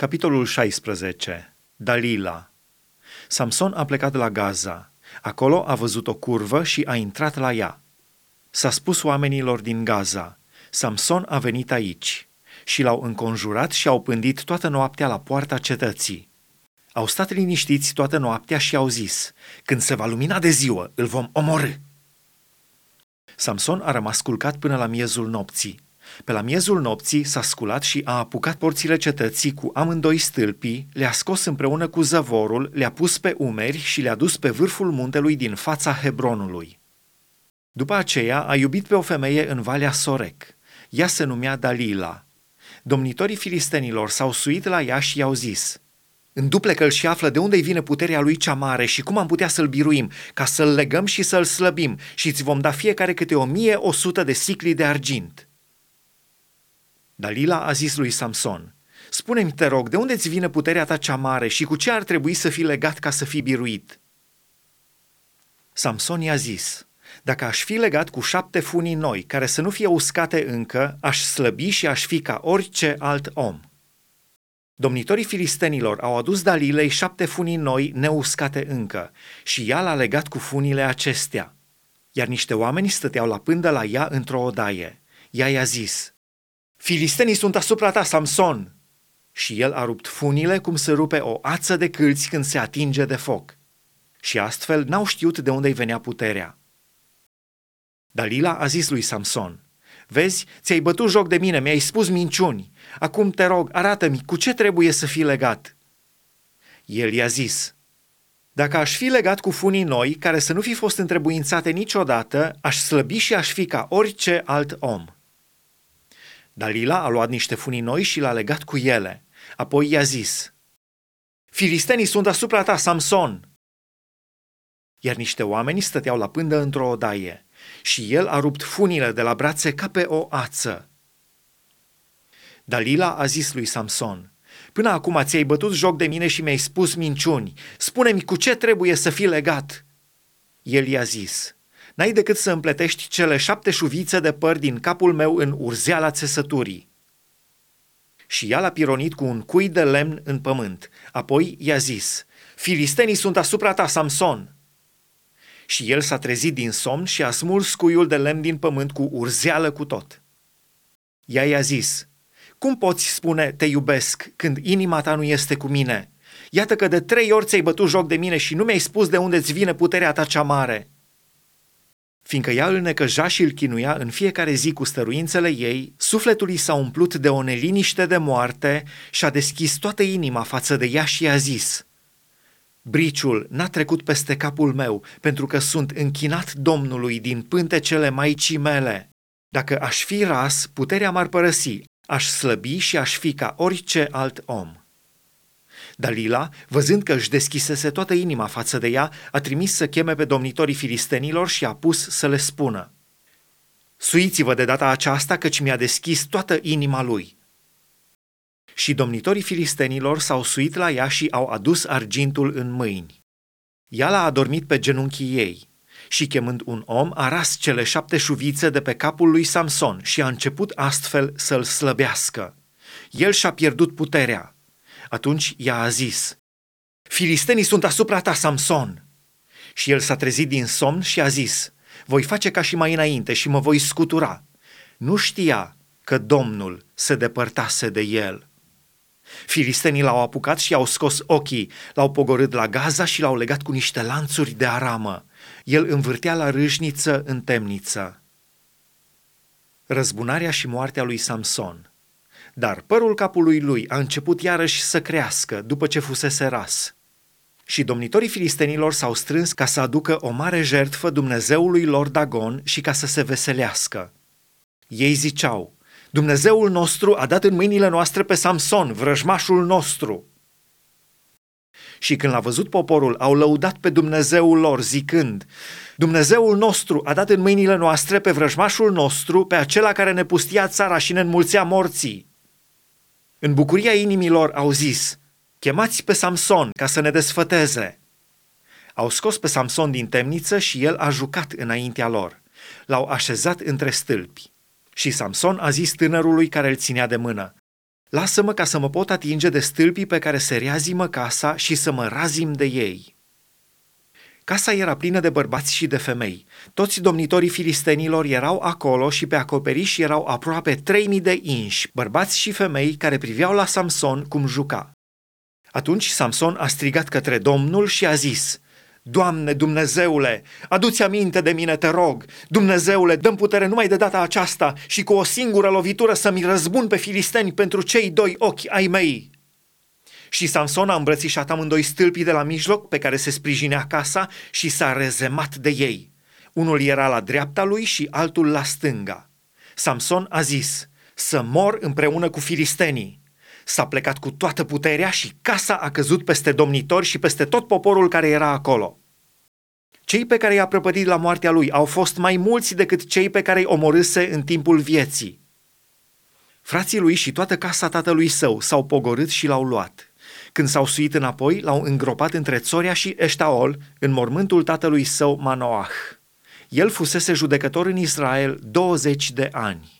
Capitolul 16. Dalila Samson a plecat la Gaza. Acolo a văzut o curvă și a intrat la ea. S-a spus oamenilor din Gaza, Samson a venit aici și l-au înconjurat și au pândit toată noaptea la poarta cetății. Au stat liniștiți toată noaptea și au zis, când se va lumina de ziua, îl vom omorâ. Samson a rămas culcat până la miezul nopții. Pe la miezul nopții s-a sculat și a apucat porțile cetății cu amândoi stâlpii, le-a scos împreună cu zăvorul, le-a pus pe umeri și le-a dus pe vârful muntelui din fața Hebronului. După aceea a iubit pe o femeie în Valea Sorec. Ea se numea Dalila. Domnitorii filistenilor s-au suit la ea și i-au zis, Înduplecă îl și află de unde vine puterea lui cea mare și cum am putea să-l biruim, ca să-l legăm și să-l slăbim și îți vom da fiecare câte o mie o sută de sicli de argint. Dalila a zis lui Samson, Spune-mi, te rog, de unde ți vine puterea ta cea mare și cu ce ar trebui să fii legat ca să fii biruit? Samson i-a zis, dacă aș fi legat cu șapte funii noi, care să nu fie uscate încă, aș slăbi și aș fi ca orice alt om. Domnitorii filistenilor au adus Dalilei șapte funii noi, neuscate încă, și ea l-a legat cu funile acestea. Iar niște oameni stăteau la pândă la ea într-o odaie. Ea i-a zis, Filistenii sunt asupra ta, Samson! Și el a rupt funile cum se rupe o ață de câlți când se atinge de foc. Și astfel n-au știut de unde-i venea puterea. Dalila a zis lui Samson, Vezi, ți-ai bătut joc de mine, mi-ai spus minciuni. Acum te rog, arată-mi cu ce trebuie să fii legat. El i-a zis, Dacă aș fi legat cu funii noi, care să nu fi fost întrebuințate niciodată, aș slăbi și aș fi ca orice alt om. Dalila a luat niște funii noi și l-a legat cu ele. Apoi i-a zis, Filistenii sunt asupra ta, Samson! Iar niște oameni stăteau la pândă într-o odaie și el a rupt funile de la brațe ca pe o ață. Dalila a zis lui Samson, Până acum ți-ai bătut joc de mine și mi-ai spus minciuni. Spune-mi cu ce trebuie să fii legat. El i-a zis, N-ai decât să împletești cele șapte șuvițe de păr din capul meu în urzeala țesăturii. Și ea l-a pironit cu un cui de lemn în pământ. Apoi i-a zis, Filistenii sunt asupra ta, Samson! Și el s-a trezit din somn și a smuls cuiul de lemn din pământ cu urzeală cu tot. Ea i-a zis, Cum poți spune te iubesc când inima ta nu este cu mine? Iată că de trei ori ți-ai bătut joc de mine și nu mi-ai spus de unde ți vine puterea ta cea mare. Fiindcă ea îl necăja și îl chinuia în fiecare zi cu stăruințele ei, sufletul i s-a umplut de o neliniște de moarte și a deschis toată inima față de ea și i-a zis, Briciul n-a trecut peste capul meu, pentru că sunt închinat Domnului din pântecele maicii mele. Dacă aș fi ras, puterea m-ar părăsi, aș slăbi și aș fi ca orice alt om. Dalila, văzând că își deschisese toată inima față de ea, a trimis să cheme pe domnitorii filistenilor și a pus să le spună Suiți-vă de data aceasta căci mi-a deschis toată inima lui. Și domnitorii filistenilor s-au suit la ea și au adus argintul în mâini. Ea l-a adormit pe genunchii ei și chemând un om a ras cele șapte șuvițe de pe capul lui Samson și a început astfel să-l slăbească. El și-a pierdut puterea, atunci ea a zis, Filistenii sunt asupra ta, Samson! Și el s-a trezit din somn și a zis, voi face ca și mai înainte și mă voi scutura. Nu știa că Domnul se depărtase de el. Filistenii l-au apucat și i-au scos ochii, l-au pogorât la Gaza și l-au legat cu niște lanțuri de aramă. El învârtea la râșniță în temniță. Răzbunarea și moartea lui Samson – dar părul capului lui a început iarăși să crească după ce fusese ras. Și domnitorii filistenilor s-au strâns ca să aducă o mare jertfă Dumnezeului lor Dagon și ca să se veselească. Ei ziceau, Dumnezeul nostru a dat în mâinile noastre pe Samson, vrăjmașul nostru. Și când l-a văzut poporul, au lăudat pe Dumnezeul lor, zicând, Dumnezeul nostru a dat în mâinile noastre pe vrăjmașul nostru, pe acela care ne pustia țara și ne înmulțea morții. În bucuria inimilor au zis, chemați pe Samson ca să ne desfăteze. Au scos pe Samson din temniță și el a jucat înaintea lor. L-au așezat între stâlpi. Și Samson a zis tânărului care îl ținea de mână, Lasă-mă ca să mă pot atinge de stâlpii pe care se reazimă casa și să mă razim de ei. Casa era plină de bărbați și de femei. Toți domnitorii filistenilor erau acolo și pe acoperiș erau aproape 3000 de inși, bărbați și femei care priveau la Samson cum juca. Atunci Samson a strigat către Domnul și a zis, Doamne, Dumnezeule, adu-ți aminte de mine, te rog. Dumnezeule, dăm putere numai de data aceasta și cu o singură lovitură să-mi răzbun pe filisteni pentru cei doi ochi ai mei. Și Samson a îmbrățișat amândoi stâlpii de la mijloc pe care se sprijinea casa și s-a rezemat de ei. Unul era la dreapta lui și altul la stânga. Samson a zis, să mor împreună cu filistenii. S-a plecat cu toată puterea și casa a căzut peste domnitori și peste tot poporul care era acolo. Cei pe care i-a prăpădit la moartea lui au fost mai mulți decât cei pe care îi omorâse în timpul vieții. Frații lui și toată casa tatălui său s-au pogorât și l-au luat. Când s-au suit înapoi, l-au îngropat între Țoria și Eștaol, în mormântul tatălui său Manoah. El fusese judecător în Israel 20 de ani.